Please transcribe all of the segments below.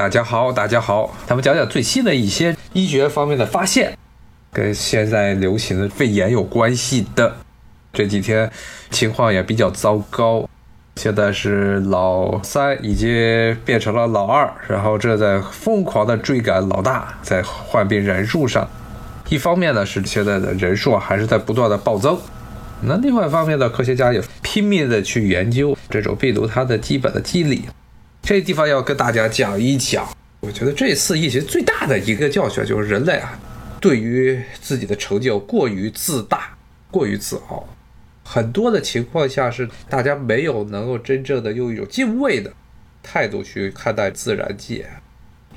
大家好，大家好，咱们讲讲最新的一些医学方面的发现，跟现在流行的肺炎有关系的。这几天情况也比较糟糕，现在是老三已经变成了老二，然后正在疯狂的追赶老大，在患病人数上。一方面呢是现在的人数还是在不断的暴增，那另外一方面呢，科学家也拼命的去研究这种病毒它的基本的机理。这地方要跟大家讲一讲，我觉得这次疫情最大的一个教训就是人类啊，对于自己的成就过于自大、过于自傲，很多的情况下是大家没有能够真正的用一种敬畏的态度去看待自然界。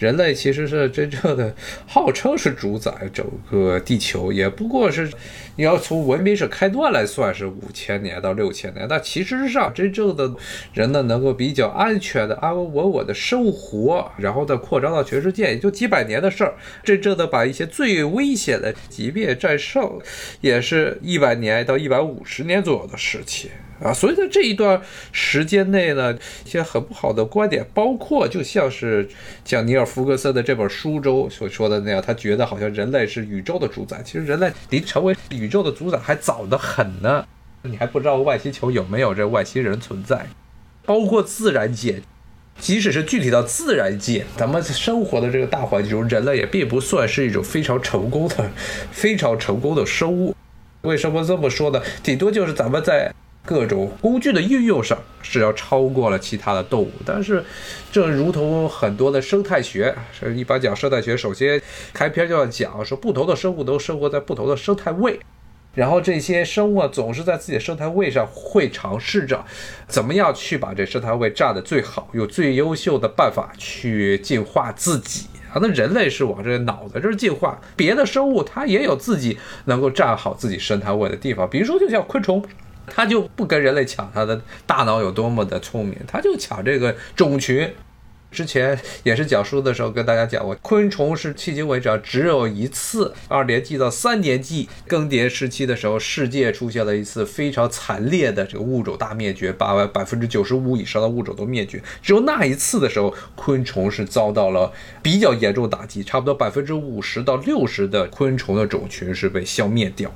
人类其实是真正的号称是主宰整个地球，也不过是你要从文明史开端来算是五千年到六千年。那其实上真正的人呢，能够比较安全的、安安稳稳的生活，然后再扩张到全世界，也就几百年的事儿。真正的把一些最危险的疾病战胜，也是一百年到一百五十年左右的事情。啊，所以在这一段时间内呢，一些很不好的观点，包括就像是像尼尔·福格森的这本书中所说的那样，他觉得好像人类是宇宙的主宰，其实人类离成为宇宙的主宰还早得很呢。你还不知道外星球有没有这外星人存在，包括自然界，即使是具体到自然界，咱们生活的这个大环境中，人类也并不算是一种非常成功的、非常成功的生物。为什么这么说呢？顶多就是咱们在。各种工具的运用上是要超过了其他的动物，但是这如同很多的生态学，是一般讲生态学，首先开篇就要讲说不同的生物都生活在不同的生态位，然后这些生物啊总是在自己的生态位上会尝试着怎么样去把这生态位占得最好，用最优秀的办法去进化自己啊。那人类是往这脑子这儿进化，别的生物它也有自己能够占好自己生态位的地方，比如说就像昆虫。他就不跟人类抢，他的大脑有多么的聪明，他就抢这个种群。之前也是讲书的时候跟大家讲过，昆虫是迄今为止只有一次二年纪到三年纪更迭时期的时候，世界出现了一次非常惨烈的这个物种大灭绝，把百分之九十五以上的物种都灭绝。只有那一次的时候，昆虫是遭到了比较严重打击，差不多百分之五十到六十的昆虫的种群是被消灭掉。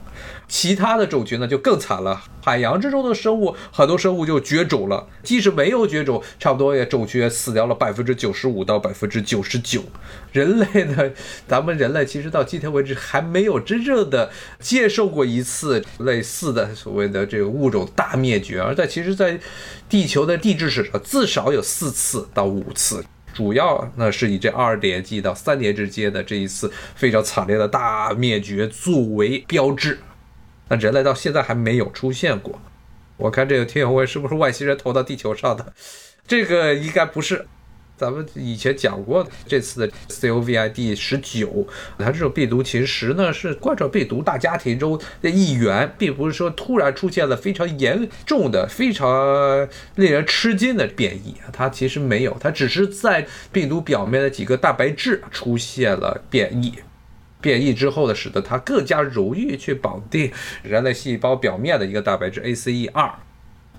其他的种群呢就更惨了，海洋之中的生物很多生物就绝种了，即使没有绝种，差不多也种群也死掉了百分之九十五到百分之九十九。人类呢，咱们人类其实到今天为止还没有真正的接受过一次类似的所谓的这个物种大灭绝，而在其实，在地球的地质史上至少有四次到五次，主要呢是以这二叠纪到三叠之间的这一次非常惨烈的大灭绝作为标志。那人类到现在还没有出现过，我看这个天友问是不是外星人投到地球上的？这个应该不是。咱们以前讲过，这次的 COVID 十九，它这种病毒其实呢是冠状病毒大家庭中的一员，并不是说突然出现了非常严重的、非常令人吃惊的变异，它其实没有，它只是在病毒表面的几个蛋白质出现了变异。变异之后呢，使得它更加容易去绑定人类细胞表面的一个蛋白质 ACE2，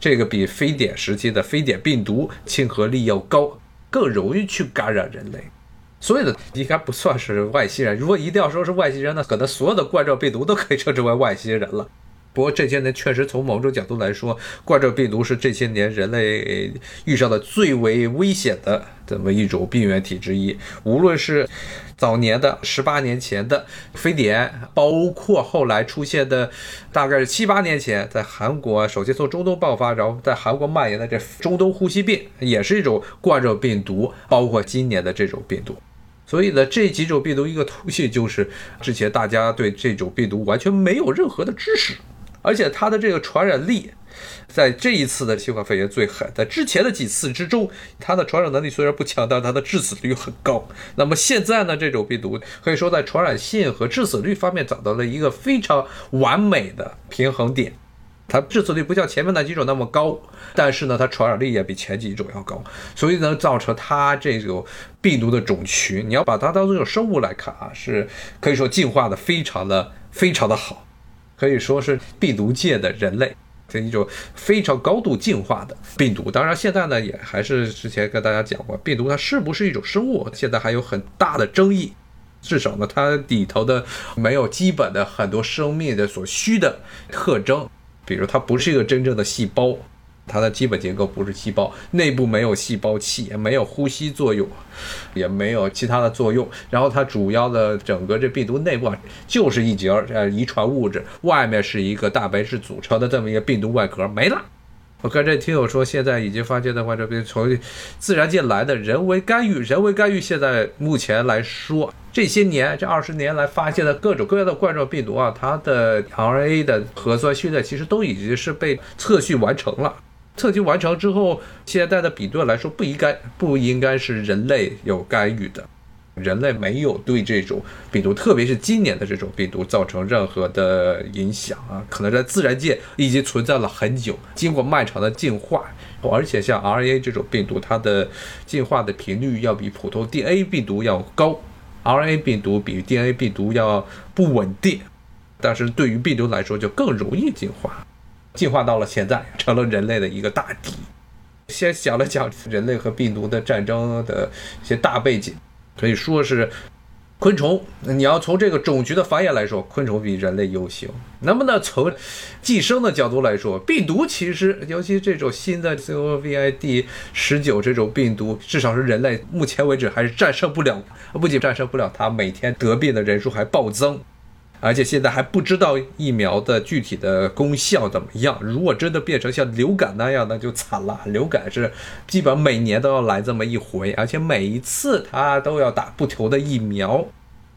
这个比非典时期的非典病毒亲和力要高，更容易去感染人类。所以呢，应该不算是外星人。如果一定要说是外星人，那可能所有的冠状病毒都可以称之为外星人了。不过这些年确实从某种角度来说，冠状病毒是这些年人类遇上的最为危险的这么一种病原体之一。无论是早年的十八年前的非典，包括后来出现的大概是七八年前在韩国首先从中东爆发，然后在韩国蔓延的这中东呼吸病，也是一种冠状病毒。包括今年的这种病毒，所以呢，这几种病毒一个途径就是之前大家对这种病毒完全没有任何的知识。而且它的这个传染力，在这一次的新冠肺炎最狠，在之前的几次之中，它的传染能力虽然不强，但它的致死率很高。那么现在呢，这种病毒可以说在传染性和致死率方面找到了一个非常完美的平衡点。它致死率不像前面那几种那么高，但是呢，它传染力也比前几种要高，所以呢，造成它这种病毒的种群，你要把它当做一种生物来看啊，是可以说进化的非常的非常的好。可以说是病毒界的人类，这一种非常高度进化的病毒。当然，现在呢也还是之前跟大家讲过，病毒它是不是一种生物，现在还有很大的争议。至少呢，它里头的没有基本的很多生命的所需的特征，比如它不是一个真正的细胞。它的基本结构不是细胞，内部没有细胞器，也没有呼吸作用，也没有其他的作用。然后它主要的整个这病毒内部啊，就是一节呃遗传物质，外面是一个蛋白质组成的这么一个病毒外壳，没了。我看这听友说，现在已经发现的话，这边从自然界来的人为干预，人为干预，现在目前来说，这些年这二十年来发现的各种各样的冠状病毒啊，它的 RNA 的核酸序列其实都已经是被测序完成了。测序完成之后，现在的比对来说，不应该不应该是人类有干预的，人类没有对这种病毒，特别是今年的这种病毒造成任何的影响啊。可能在自然界已经存在了很久，经过漫长的进化，而且像 RNA 这种病毒，它的进化的频率要比普通 DNA 病毒要高，RNA 病毒比 DNA 病毒要不稳定，但是对于病毒来说就更容易进化。进化到了现在，成了人类的一个大敌。先讲了讲人类和病毒的战争的一些大背景，可以说是昆虫。你要从这个种族的繁衍来说，昆虫比人类优秀。那么呢，从寄生的角度来说，病毒其实，尤其这种新的 COVID 十九这种病毒，至少是人类目前为止还是战胜不了。不仅战胜不了它，每天得病的人数还暴增。而且现在还不知道疫苗的具体的功效怎么样。如果真的变成像流感那样，那就惨了。流感是基本每年都要来这么一回，而且每一次它都要打不同的疫苗。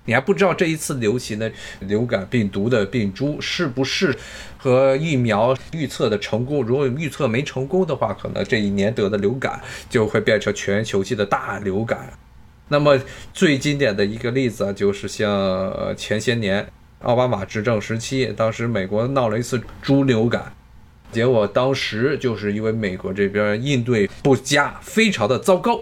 你还不知道这一次流行的流感病毒的病株是不是和疫苗预测的成功。如果预测没成功的话，可能这一年得的流感就会变成全球性的大流感。那么最经典的一个例子啊，就是像前些年。奥巴马执政时期，当时美国闹了一次猪流感，结果当时就是因为美国这边应对不佳，非常的糟糕，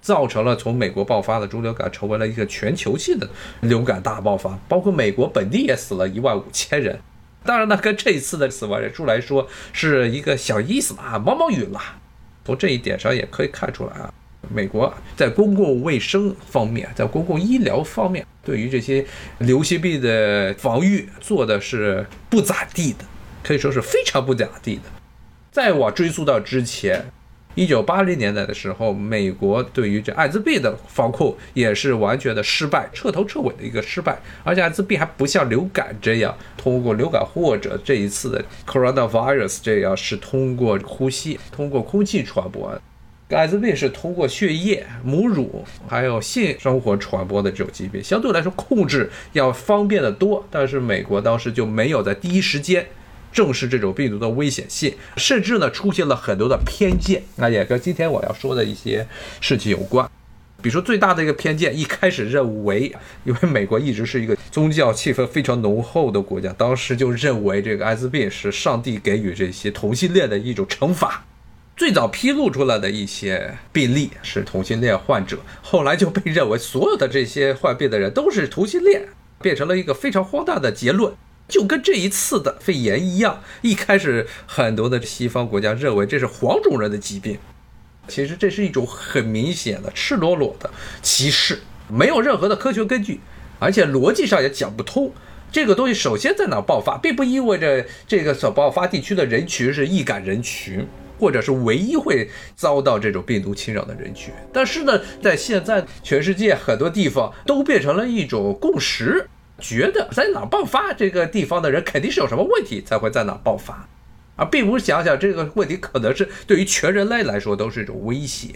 造成了从美国爆发的猪流感成为了一个全球性的流感大爆发，包括美国本地也死了一万五千人。当然呢，跟这一次的死亡人数来说是一个小意思啊，毛毛雨了。从这一点上也可以看出来啊。美国在公共卫生方面，在公共医疗方面，对于这些流行病的防御做的是不咋地的，可以说是非常不咋地的。再往追溯到之前，一九八零年代的时候，美国对于这艾滋病的防控也是完全的失败，彻头彻尾的一个失败。而且艾滋病还不像流感这样通过流感或者这一次的 coronavirus 这样是通过呼吸、通过空气传播。艾滋病是通过血液、母乳还有性生活传播的这种疾病，相对来说控制要方便的多。但是美国当时就没有在第一时间正视这种病毒的危险性，甚至呢出现了很多的偏见。那也跟今天我要说的一些事情有关。比如说最大的一个偏见，一开始认为，因为美国一直是一个宗教气氛非常浓厚的国家，当时就认为这个艾滋病是上帝给予这些同性恋的一种惩罚。最早披露出来的一些病例是同性恋患者，后来就被认为所有的这些患病的人都是同性恋，变成了一个非常荒诞的结论，就跟这一次的肺炎一样。一开始很多的西方国家认为这是黄种人的疾病，其实这是一种很明显的赤裸裸的歧视，没有任何的科学根据，而且逻辑上也讲不通。这个东西首先在哪爆发，并不意味着这个所爆发地区的人群是易感人群。或者是唯一会遭到这种病毒侵扰的人群，但是呢，在现在全世界很多地方都变成了一种共识，觉得在哪爆发，这个地方的人肯定是有什么问题才会在哪爆发，而并不是想想这个问题可能是对于全人类来说都是一种威胁。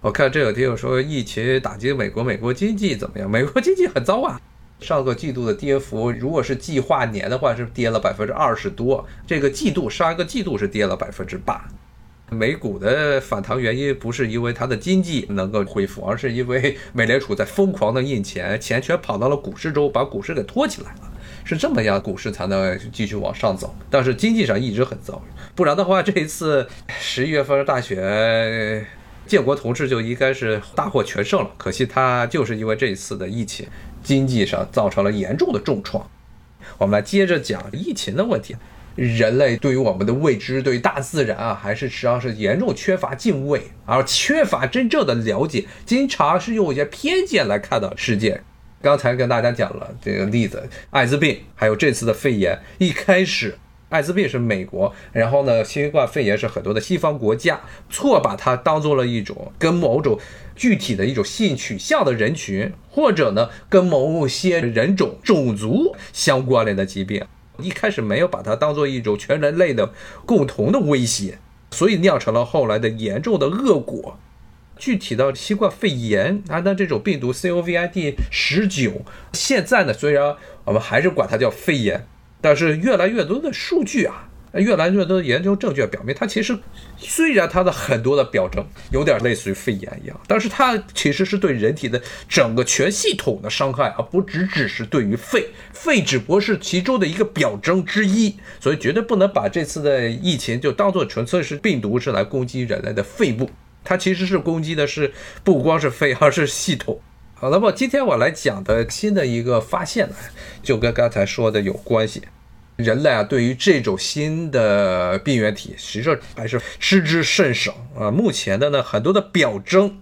我看这有听友说疫情打击美国，美国经济怎么样？美国经济很糟啊，上个季度的跌幅，如果是计划年的话是跌了百分之二十多，这个季度上一个季度是跌了百分之八。美股的反弹原因不是因为它的经济能够恢复，而是因为美联储在疯狂的印钱，钱全跑到了股市中，把股市给托起来了，是这么样，股市才能继续往上走。但是经济上一直很糟，不然的话，这一次十一月份大选，建国同志就应该是大获全胜了。可惜他就是因为这一次的疫情，经济上造成了严重的重创。我们来接着讲疫情的问题。人类对于我们的未知，对于大自然啊，还是实际上是严重缺乏敬畏，而缺乏真正的了解，经常是用一些偏见来看到世界。刚才跟大家讲了这个例子，艾滋病，还有这次的肺炎，一开始。艾滋病是美国，然后呢，新冠肺炎是很多的西方国家错把它当做了一种跟某种具体的一种性取向的人群，或者呢跟某些人种种族相关联的疾病，一开始没有把它当做一种全人类的共同的威胁，所以酿成了后来的严重的恶果。具体到新冠肺炎啊，那这种病毒 COVID 十九，现在呢，虽然我们还是管它叫肺炎。但是越来越多的数据啊，越来越多的研究证据表明，它其实虽然它的很多的表征有点类似于肺炎一样，但是它其实是对人体的整个全系统的伤害，而不只只是对于肺，肺只不过是其中的一个表征之一，所以绝对不能把这次的疫情就当做纯粹是病毒是来攻击人类的肺部，它其实是攻击的是不光是肺，而是系统。好，那么今天我来讲的新的一个发现呢，就跟刚才说的有关系。人类啊，对于这种新的病原体，实际上还是知之甚少啊。目前的呢，很多的表征，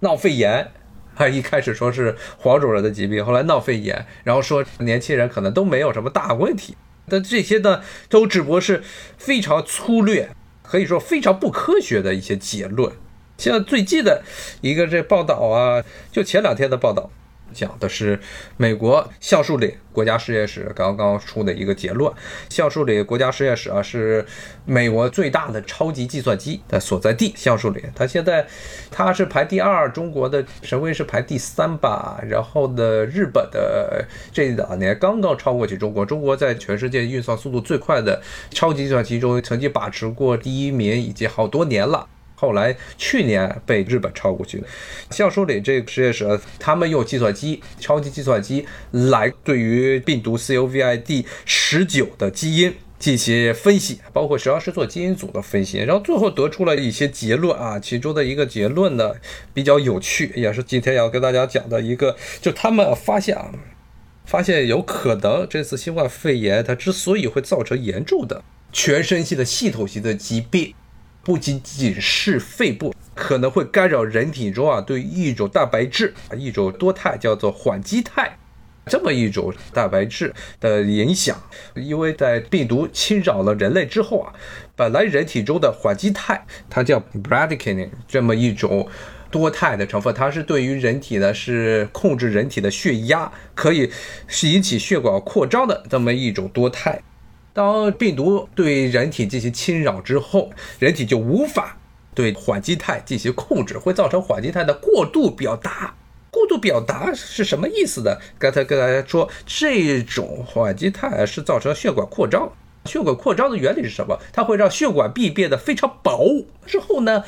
闹肺炎，啊，一开始说是黄种人的疾病，后来闹肺炎，然后说年轻人可能都没有什么大问题。但这些呢，都只不过是非常粗略，可以说非常不科学的一些结论。像最近的一个这报道啊，就前两天的报道，讲的是美国橡树里国家实验室刚刚出的一个结论。橡树里国家实验室啊，是美国最大的超级计算机的所在地。橡树里，它现在它是排第二，中国的神威是排第三吧。然后呢，日本的这两年刚刚超过去中国。中国在全世界运算速度最快的超级计算机中，曾经把持过第一名，已经好多年了。后来去年被日本超过去了。橡树里这个实验室，他们用计算机、超级计算机来对于病毒 COVID 十九的基因进行分析，包括实际上是做基因组的分析，然后最后得出了一些结论啊。其中的一个结论呢比较有趣，也是今天要跟大家讲的一个，就他们发现啊，发现有可能这次新冠肺炎它之所以会造成严重的全身性的系统性的疾病。不仅仅是肺部可能会干扰人体中啊对一种蛋白质啊一种多肽叫做缓激肽这么一种蛋白质的影响，因为在病毒侵扰了人类之后啊，本来人体中的缓激肽它叫 bradykinin 这么一种多肽的成分，它是对于人体呢是控制人体的血压，可以是引起血管扩张的这么一种多肽。当病毒对人体进行侵扰之后，人体就无法对缓激肽进行控制，会造成缓激肽的过度表达。过度表达是什么意思呢？刚才跟大家说，这种缓激肽是造成血管扩张。血管扩张的原理是什么？它会让血管壁变得非常薄。之后呢，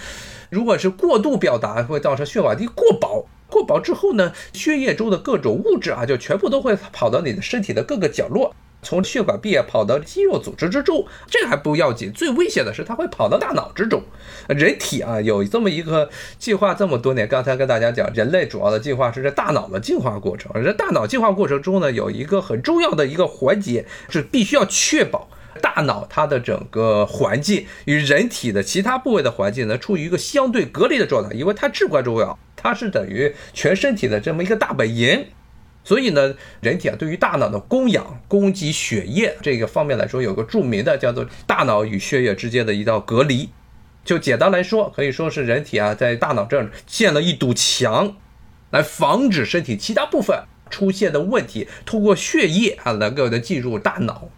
如果是过度表达，会造成血管壁过薄。过薄之后呢，血液中的各种物质啊，就全部都会跑到你的身体的各个角落。从血管壁跑到肌肉组织之中，这还不要紧，最危险的是它会跑到大脑之中。人体啊有这么一个进化这么多年，刚才跟大家讲，人类主要的进化是在大脑的进化过程。这大脑进化过程中呢，有一个很重要的一个环节是必须要确保大脑它的整个环境与人体的其他部位的环境呢处于一个相对隔离的状态，因为它至关重要，它是等于全身体的这么一个大本营。所以呢，人体啊，对于大脑的供氧、供给血液这个方面来说，有个著名的叫做大脑与血液之间的一道隔离。就简单来说，可以说是人体啊，在大脑这儿建了一堵墙，来防止身体其他部分出现的问题通过血液啊，能够的进入大脑，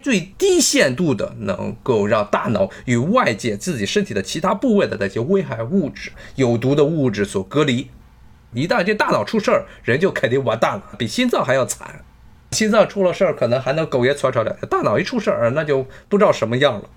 最低限度的能够让大脑与外界自己身体的其他部位的那些危害物质、有毒的物质所隔离。一旦这大脑出事儿，人就肯定完蛋了，比心脏还要惨。心脏出了事儿，可能还能苟延残喘两天；大脑一出事儿，那就不知道什么样了。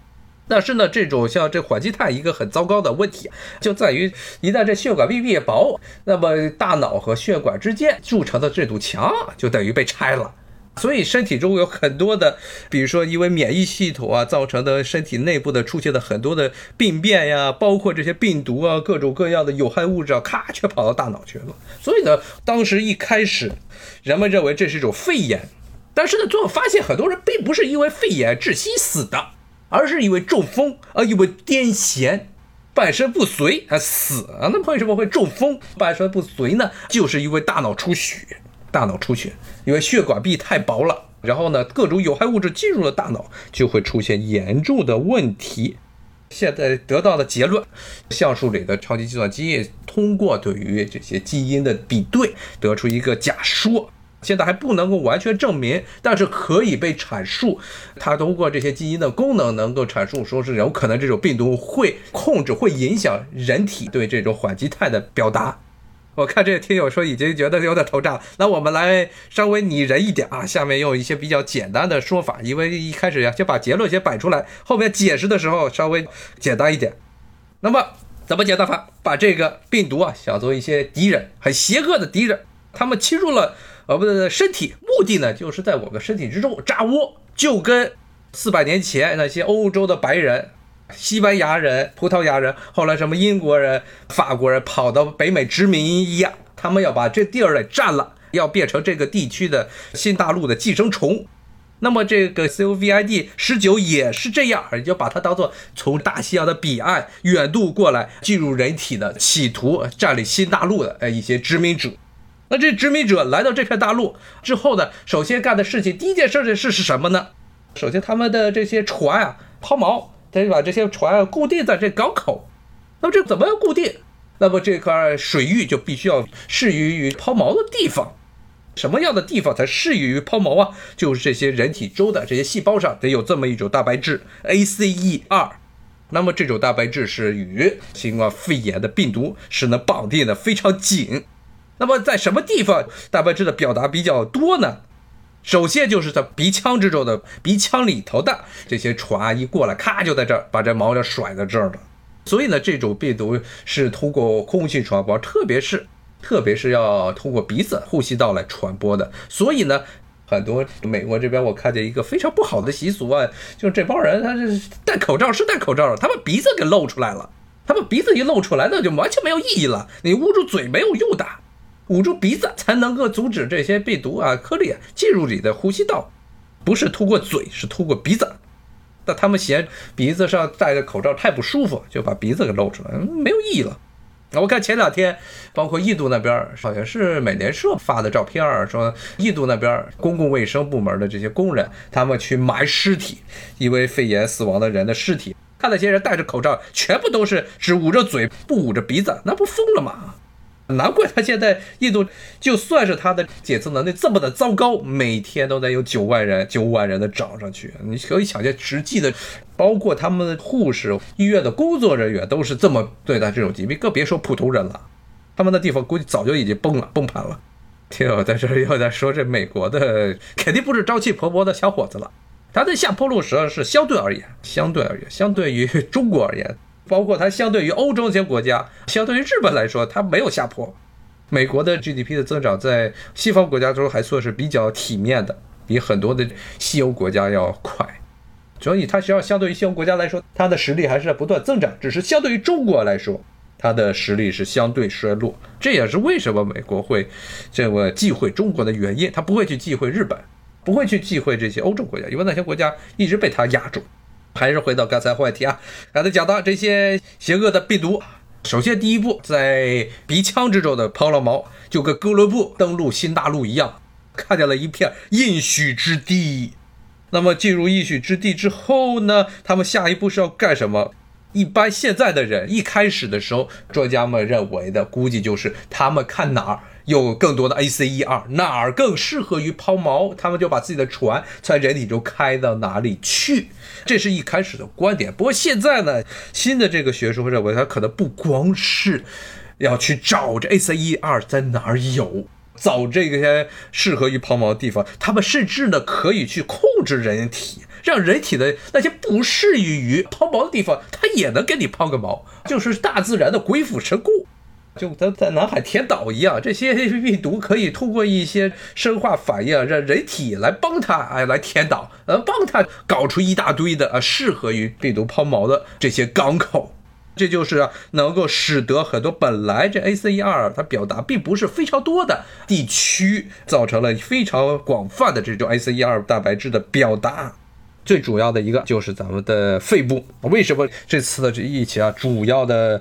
但是呢，这种像这缓激肽一个很糟糕的问题，就在于一旦这血管壁变薄，那么大脑和血管之间筑成的这堵墙就等于被拆了。所以身体中有很多的，比如说因为免疫系统啊造成的身体内部的出现的很多的病变呀，包括这些病毒啊各种各样的有害物质啊，咔却跑到大脑去了。所以呢，当时一开始人们认为这是一种肺炎，但是呢，最后发现很多人并不是因为肺炎窒息死的，而是因为中风，而因为癫痫，半身不遂啊死啊。那为什么会中风、半身不遂呢？就是因为大脑出血，大脑出血，因为血管壁太薄了，然后呢，各种有害物质进入了大脑，就会出现严重的问题。现在得到的结论，橡树里的超级计算机通过对于这些基因的比对，得出一个假说。现在还不能够完全证明，但是可以被阐述。它通过这些基因的功能，能够阐述说是有可能这种病毒会控制、会影响人体对这种缓激肽的表达。我看这个听友说已经觉得有点头炸，那我们来稍微拟人一点啊，下面用一些比较简单的说法，因为一开始呀先把结论先摆出来，后面解释的时候稍微简单一点。那么怎么简单法？把这个病毒啊想做一些敌人，很邪恶的敌人，他们侵入了。我们的身体目的呢，就是在我们身体之中扎窝，就跟四百年前那些欧洲的白人、西班牙人、葡萄牙人，后来什么英国人、法国人跑到北美殖民一样，他们要把这地儿给占了，要变成这个地区的新大陆的寄生虫。那么这个 COVID 十九也是这样，你就把它当做从大西洋的彼岸远渡过来进入人体的，企图占领新大陆的呃一些殖民者。那这殖民者来到这片大陆之后呢，首先干的事情，第一件事情是是什么呢？首先他们的这些船啊，抛锚，得把这些船固定在这港口。那么这怎么样固定？那么这块水域就必须要适于于抛锚的地方。什么样的地方才适宜于抛锚啊？就是这些人体中的这些细胞上得有这么一种蛋白质 ACE2。那么这种蛋白质是与新冠肺炎的病毒是能绑定的非常紧。那么在什么地方蛋白质的表达比较多呢？首先就是在鼻腔之中的鼻腔里头的这些船一过来，咔就在这儿把这毛就甩在这儿了。所以呢，这种病毒是通过空气传播，特别是特别是要通过鼻子呼吸道来传播的。所以呢，很多美国这边我看见一个非常不好的习俗啊，就是这帮人他是戴口罩是戴口罩，他把鼻子给露出来了。他把鼻子一露出来，那就完全没有意义了。你捂住嘴没有用的。捂住鼻子才能够阻止这些病毒啊颗粒进入你的呼吸道，不是通过嘴，是通过鼻子。那他们嫌鼻子上戴着口罩太不舒服，就把鼻子给露出来，没有意义了。我看前两天，包括印度那边，好像是美联社发的照片，说印度那边公共卫生部门的这些工人，他们去埋尸体，因为肺炎死亡的人的尸体，看那些人戴着口罩，全部都是只捂着嘴不捂着鼻子，那不疯了吗？难怪他现在印度就算是他的检测能力这么的糟糕，每天都得有九万人、九万人的找上去。你可以想见，实际的，包括他们的护士、医院的工作人员都是这么对待这种疾病，更别说普通人了。他们的地方估计早就已经崩了、崩盘了。听友在这又在说，这美国的肯定不是朝气蓬勃的小伙子了。他的下坡路实际上是相对而言，相对而言，相对于中国而言。包括它相对于欧洲这些国家，相对于日本来说，它没有下坡。美国的 GDP 的增长在西方国家中还算是比较体面的，比很多的西欧国家要快。所以它实际上相对于西欧国家来说，它的实力还是在不断增长。只是相对于中国来说，它的实力是相对衰落。这也是为什么美国会这么忌讳中国的原因。它不会去忌讳日本，不会去忌讳这些欧洲国家，因为那些国家一直被它压住。还是回到刚才话题啊，刚才讲到这些邪恶的病毒，首先第一步在鼻腔之中的抛了锚，就跟哥伦布登陆新大陆一样，看见了一片应许之地。那么进入应许之地之后呢，他们下一步是要干什么？一般现在的人一开始的时候，专家们认为的估计就是他们看哪儿。有更多的 ACE2，哪儿更适合于抛锚，他们就把自己的船在人体中开到哪里去。这是一开始的观点。不过现在呢，新的这个学说认为，它可能不光是要去找这 ACE2 在哪儿有，找这些适合于抛锚的地方。他们甚至呢，可以去控制人体，让人体的那些不适宜于抛锚的地方，它也能给你抛个锚，就是大自然的鬼斧神工。就跟在南海填岛一样，这些 病毒可以通过一些生化反应，让人体来帮它，哎，来填岛，呃，帮它搞出一大堆的啊，适合于病毒抛锚的这些港口。这就是能够使得很多本来这 ACE2 它表达并不是非常多的地区，造成了非常广泛的这种 ACE2 蛋白质的表达。最主要的一个就是咱们的肺部。为什么这次的这疫情啊，主要的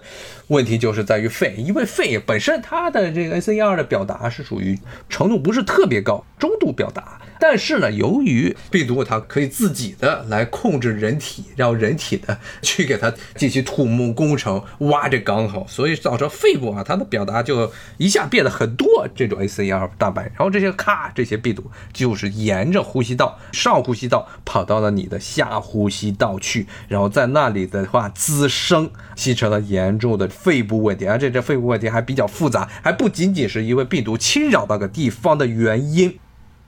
问题就是在于肺，因为肺本身它的这个 ACE2 的表达是属于程度不是特别高，中度表达。但是呢，由于病毒它可以自己的来控制人体，让人体的去给它进行土木工程，挖这港口，所以造成肺部啊，它的表达就一下变得很多这种 A C R 蛋白，然后这些咔，这些病毒就是沿着呼吸道、上呼吸道跑到了你的下呼吸道去，然后在那里的话滋生，形成了严重的肺部问题，而且这肺部问题还比较复杂，还不仅仅是因为病毒侵扰那个地方的原因。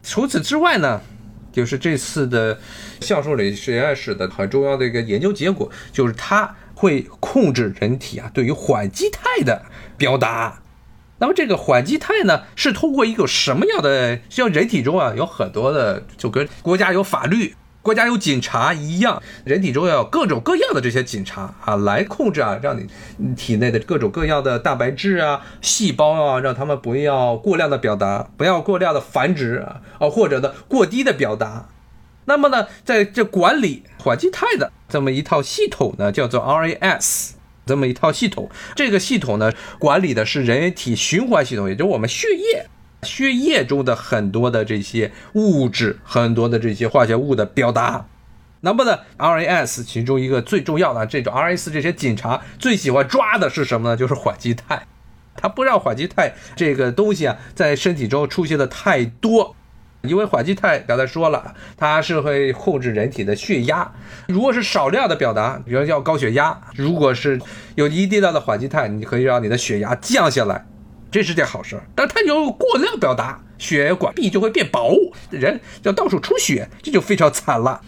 除此之外呢，就是这次的橡树里实验室的很重要的一个研究结果，就是它会控制人体啊对于缓激肽的表达。那么这个缓激肽呢，是通过一个什么样的？像人体中啊有很多的，就跟国家有法律。国家有警察一样，人体中要有各种各样的这些警察啊，来控制啊，让你体内的各种各样的蛋白质啊、细胞啊，让他们不要过量的表达，不要过量的繁殖啊，或者呢过低的表达。那么呢，在这管理缓激肽的这么一套系统呢，叫做 RAS，这么一套系统，这个系统呢管理的是人体循环系统，也就是我们血液。血液中的很多的这些物质，很多的这些化学物的表达，那么呢，RAS 其中一个最重要的这种 RAS 这些警察最喜欢抓的是什么呢？就是缓激肽，它不让缓激肽这个东西啊在身体中出现的太多，因为缓激肽刚才说了，它是会控制人体的血压，如果是少量的表达，比如要高血压，如果是有一定量的缓激肽，你可以让你的血压降下来。这是件好事，但它有过量表达，血管壁就会变薄，人要到处出血，这就非常惨了。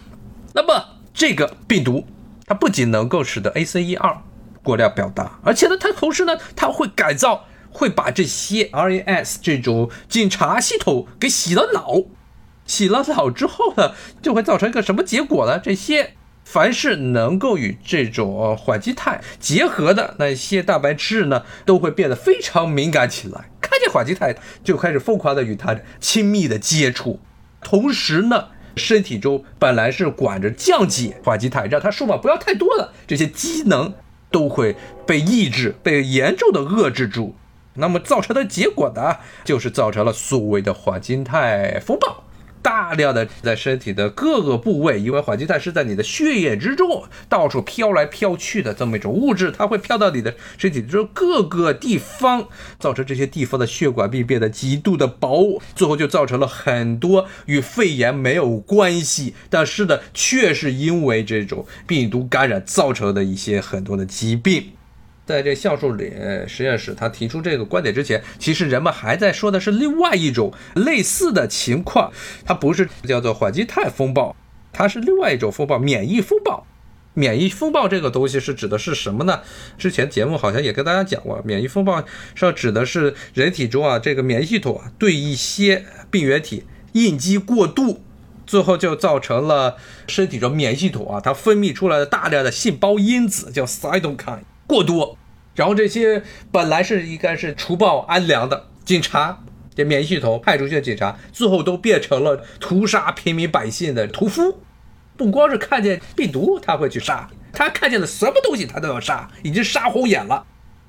那么这个病毒，它不仅能够使得 ACE2 过量表达，而且呢，它同时呢，它会改造，会把这些 RAS 这种警察系统给洗了脑，洗了脑之后呢，就会造成一个什么结果呢？这些。凡是能够与这种缓激肽结合的那些蛋白质呢，都会变得非常敏感起来。看见缓激肽就开始疯狂的与它亲密的接触。同时呢，身体中本来是管着降解缓激肽，让它数码不要太多的这些机能，都会被抑制、被严重的遏制住。那么造成的结果呢，就是造成了所谓的缓激肽风暴。大量的在身体的各个部位，因为缓激肽是在你的血液之中到处飘来飘去的这么一种物质，它会飘到你的身体中各个地方，造成这些地方的血管壁变得极度的薄，最后就造成了很多与肺炎没有关系，但是呢，却是因为这种病毒感染造成的一些很多的疾病。在这橡树里实验室，他提出这个观点之前，其实人们还在说的是另外一种类似的情况。它不是叫做缓激肽风暴，它是另外一种风暴——免疫风暴。免疫风暴这个东西是指的是什么呢？之前节目好像也跟大家讲过，免疫风暴是指的是人体中啊这个免疫系统啊对一些病原体应激过度，最后就造成了身体中免疫系统啊它分泌出来的大量的细胞因子叫 cytokine。过多，然后这些本来是应该是除暴安良的警察，这免疫系统派出去的警察，最后都变成了屠杀平民百姓的屠夫。不光是看见病毒他会去杀，他看见了什么东西他都要杀，已经杀红眼了。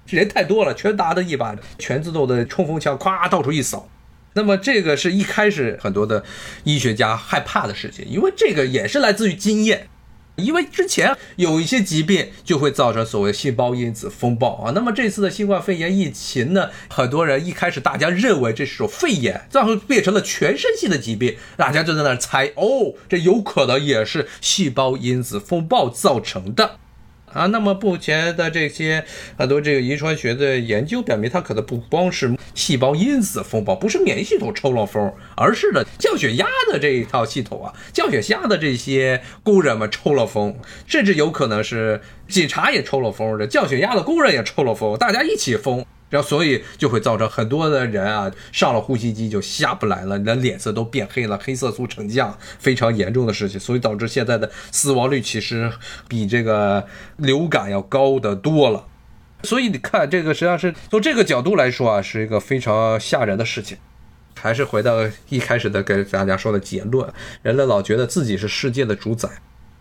人太多了，全拿着一把全自动的冲锋枪，咵到处一扫。那么这个是一开始很多的医学家害怕的事情，因为这个也是来自于经验。因为之前有一些疾病就会造成所谓细胞因子风暴啊，那么这次的新冠肺炎疫情呢，很多人一开始大家认为这是种肺炎，最后变成了全身性的疾病，大家就在那猜，哦，这有可能也是细胞因子风暴造成的。啊，那么目前的这些很多这个遗传学的研究表明，它可能不光是细胞因子风暴，不是免疫系统抽了风，而是呢降血压的这一套系统啊，降血压的这些工人们抽了风，甚至有可能是警察也抽了风，这降血压的工人也抽了风，大家一起疯。然后所以就会造成很多的人啊上了呼吸机就下不来了，你的脸色都变黑了，黑色素沉降非常严重的事情，所以导致现在的死亡率其实比这个流感要高得多了。所以你看，这个实际上是从这个角度来说啊，是一个非常吓人的事情。还是回到一开始的给大家说的结论：人类老觉得自己是世界的主宰，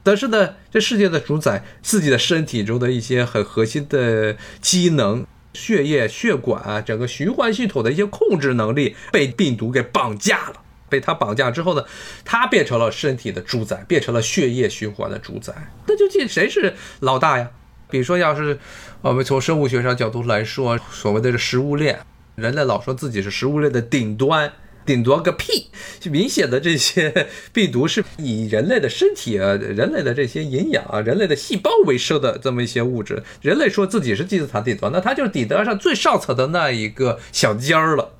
但是呢，这世界的主宰自己的身体中的一些很核心的机能。血液、血管啊，整个循环系统的一些控制能力被病毒给绑架了。被它绑架之后呢，它变成了身体的主宰，变成了血液循环的主宰。那究竟谁是老大呀？比如说，要是我们从生物学上角度来说，所谓的这食物链，人类老说自己是食物链的顶端。顶端个屁！就明显的这些病毒是以人类的身体啊、人类的这些营养啊、人类的细胞为生的这么一些物质。人类说自己是金字塔顶端，那它就是顶端上最上层的那一个小尖儿了。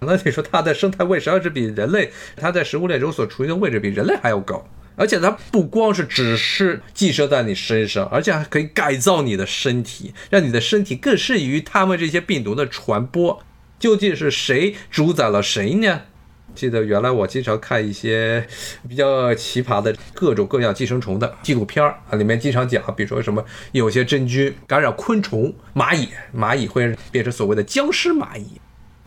那你说它的生态位实际上是比人类，它在食物链中所处于的位置比人类还要高，而且它不光是只是寄生在你身上，而且还可以改造你的身体，让你的身体更适于它们这些病毒的传播。究竟是谁主宰了谁呢？记得原来我经常看一些比较奇葩的各种各样寄生虫的纪录片啊，里面经常讲，比如说什么有些真菌感染昆虫、蚂蚁，蚂蚁会变成所谓的僵尸蚂蚁，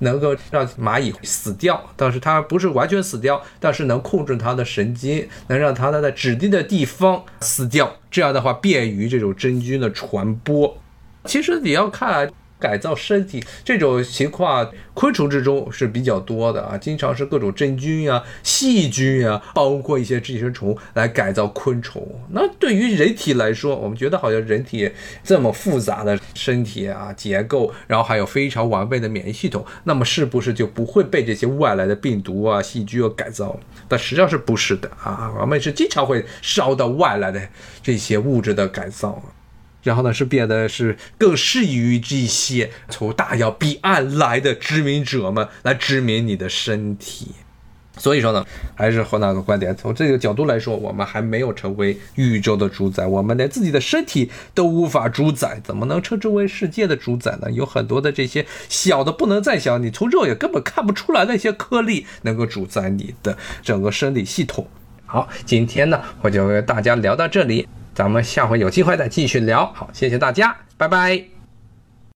能够让蚂蚁死掉，但是它不是完全死掉，但是能控制它的神经，能让它在指定的地方死掉，这样的话便于这种真菌的传播。其实你要看。改造身体这种情况，昆虫之中是比较多的啊，经常是各种真菌呀、细菌呀，包括一些寄生虫来改造昆虫。那对于人体来说，我们觉得好像人体这么复杂的身体啊结构，然后还有非常完备的免疫系统，那么是不是就不会被这些外来的病毒啊、细菌改造？但实际上是不是的啊？我们是经常会烧到外来的这些物质的改造。然后呢，是变得是更适宜于这些从大洋彼岸来的殖民者们来殖民你的身体。所以说呢，还是和那个观点，从这个角度来说，我们还没有成为宇宙的主宰，我们连自己的身体都无法主宰，怎么能称之为世界的主宰呢？有很多的这些小的不能再小，你从肉眼根本看不出来那些颗粒，能够主宰你的整个生理系统。好，今天呢，我就跟大家聊到这里。咱们下回有机会再继续聊，好，谢谢大家，拜拜。